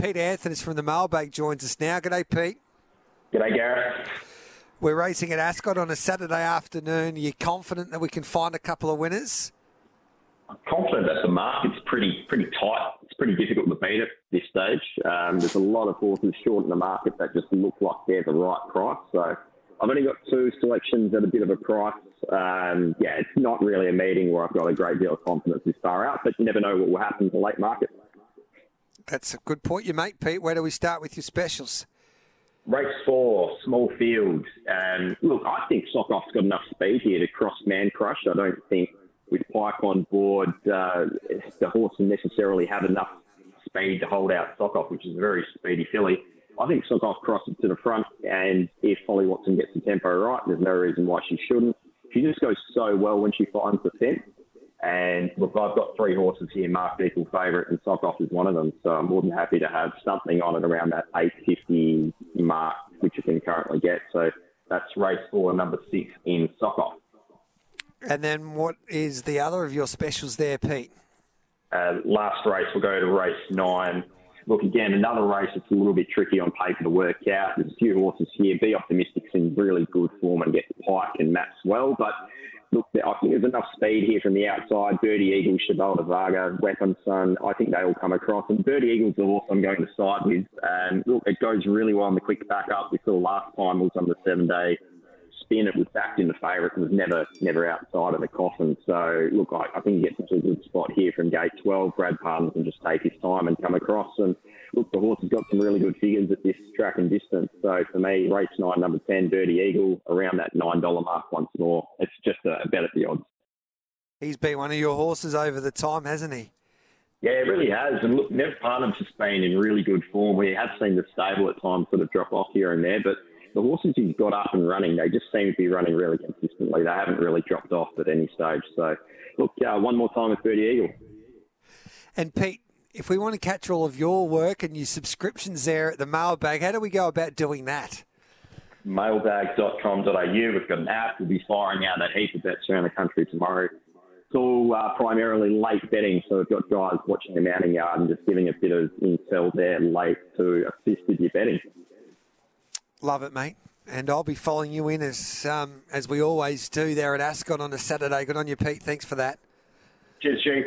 Pete Anthony's from the Mailbag joins us now. G'day, Pete. G'day, Gareth. We're racing at Ascot on a Saturday afternoon. Are you confident that we can find a couple of winners? I'm confident that the market's pretty pretty tight. It's pretty difficult to beat at this stage. Um, there's a lot of horses short in the market that just look like they're the right price. So I've only got two selections at a bit of a price. Um, yeah, it's not really a meeting where I've got a great deal of confidence this far out, but you never know what will happen in the late market. That's a good point you make, Pete. Where do we start with your specials? Race four, small field. Um, look, I think Sockoff's got enough speed here to cross Man Crush. I don't think with Pike on board, uh, the horse will necessarily have enough speed to hold out Sockoff, which is a very speedy filly. I think Sockoff crosses to the front, and if Holly Watson gets the tempo right, there's no reason why she shouldn't. She just goes so well when she finds the fence. And look, I've got three horses here marked equal favourite, and Sockoff is one of them. So I'm more than happy to have something on it around that 850 mark, which you can currently get. So that's race four, number six in Sockoff. And then what is the other of your specials there, Pete? Uh, last race, we'll go to race nine. Look, again, another race that's a little bit tricky on paper to work out. There's a few horses here. Be Optimistic's in really good form and get Pike and Maxwell, but look, I think there's enough speed here from the outside. Birdie Eagle, Chabalda Varga, Weapon Son, I think they all come across. And Birdie Eagle's the horse I'm going to side with. And look, it goes really well on the quick back up. We saw last time was on the seven day spin. It was backed in the favourite and was never never outside of the coffin. So look, I, I think he gets into a good spot here from gate 12. Brad Parnham can just take his time and come across. And look, the horse has got some really good figures at this track and distance. So for me, race nine, number 10, Birdie Eagle, around that $9 mark once more. It's just a bet at the odds. He's been one of your horses over the time, hasn't he? Yeah, it really has. And look, Nev Parnham's just been in really good form. We have seen the stable at times sort of drop off here and there, but the horses he's got up and running, they just seem to be running really consistently. They haven't really dropped off at any stage. So, look, uh, one more time with Birdie Eagle. And Pete, if we want to catch all of your work and your subscriptions there at the mailbag, how do we go about doing that? Mailbag.com.au. We've got an app. We'll be firing out a heap of bets around the country tomorrow. It's all uh, primarily late betting, so we've got guys watching the mounting yard and just giving a bit of intel there late to assist with your betting. Love it, mate. And I'll be following you in as um, as we always do there at Ascot on a Saturday. Good on you, Pete. Thanks for that. Cheers, Chief.